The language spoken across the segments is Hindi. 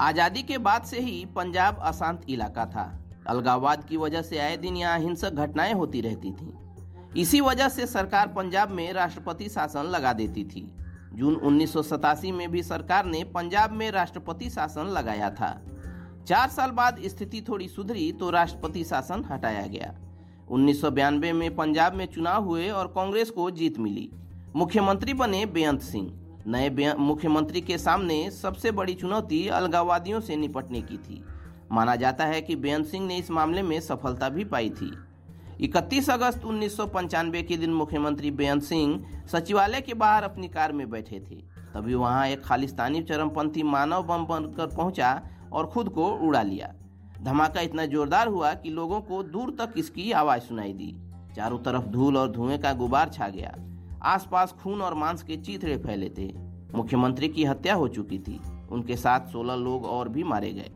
आज़ादी के बाद से ही पंजाब अशांत इलाका था। अलगाववाद की वजह से आए दिन यहाँ हिंसक घटनाएँ होती रहती थीं। इसी वजह से सरकार पंजाब में राष्ट्रपति शासन लगा देती थी। जून उन्नीस सौ सतासी में भी सरकार ने पंजाब में राष्ट्रपति शासन लगाया था। चार साल बाद स्थिति थोड़ी सुधरी तो राष्ट्रपति शासन हटाया गया। उन्नीस में पंजाब में चुनाव हुए और कांग्रेस को जीत मिली। मुख्यमंत्री बने बेअंत सिंह। नए मुख्यमंत्री के सामने सबसे बड़ी चुनौती अलगाववादियों से निपटने की थी। माना जाता है कि बेअंत सिंह ने इस मामले में सफलता भी पाई थी। 31 अगस्त उन्नीस के दिन मुख्यमंत्री बेअंत सिंह सचिवालय के बाहर अपनी कार में बैठे थे। तभी वहाँ एक खालिस्तानी चरमपंथी मानव बम बनकर पहुँचा और खुद को उड़ा लिया। धमाका इतना जोरदार हुआ कि लोगों को दूर तक इसकी आवाज़ सुनाई दी। चारों तरफ़ धूल और धुएँ का गुबार छा गया। आसपास खून और मांस के चीथड़े फैले थे। मुख्यमंत्री की हत्या हो चुकी थी। उनके साथ 16 लोग और भी मारे गए।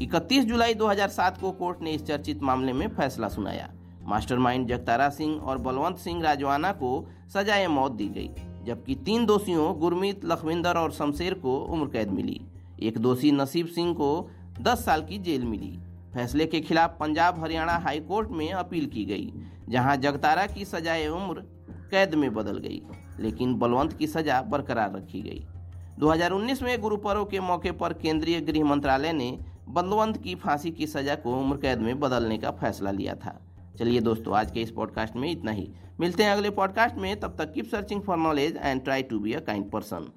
31 जुलाई 2007 को कोर्ट ने इस चर्चित मामले में फैसला सुनाया। मास्टरमाइंड जगतारा सिंह और बलवंत सिंह राजवाना को सजाए मौत दी गई, जबकि तीन दोषियों, गुरमीत, लखविंदर और शमशेर को उम्र कैद मिली। एक दोषी, नसीब सिंह को 10 साल की जेल मिली। फैसले के खिलाफ पंजाब हरियाणा हाई कोर्ट में अपील की गई, जहाँ जगतारा की सजाए उम्र कैद में बदल गई, लेकिन बलवंत की सजा बरकरार रखी गई। 2019 में गुरु पर्व के मौके पर केंद्रीय गृह मंत्रालय ने बलवंत की फांसी की सजा को उम्र कैद में बदलने का फैसला लिया था। चलिए दोस्तों, आज के इस पॉडकास्ट में इतना ही। मिलते हैं अगले पॉडकास्ट में। तब तक keep searching for knowledge and try to be a kind person.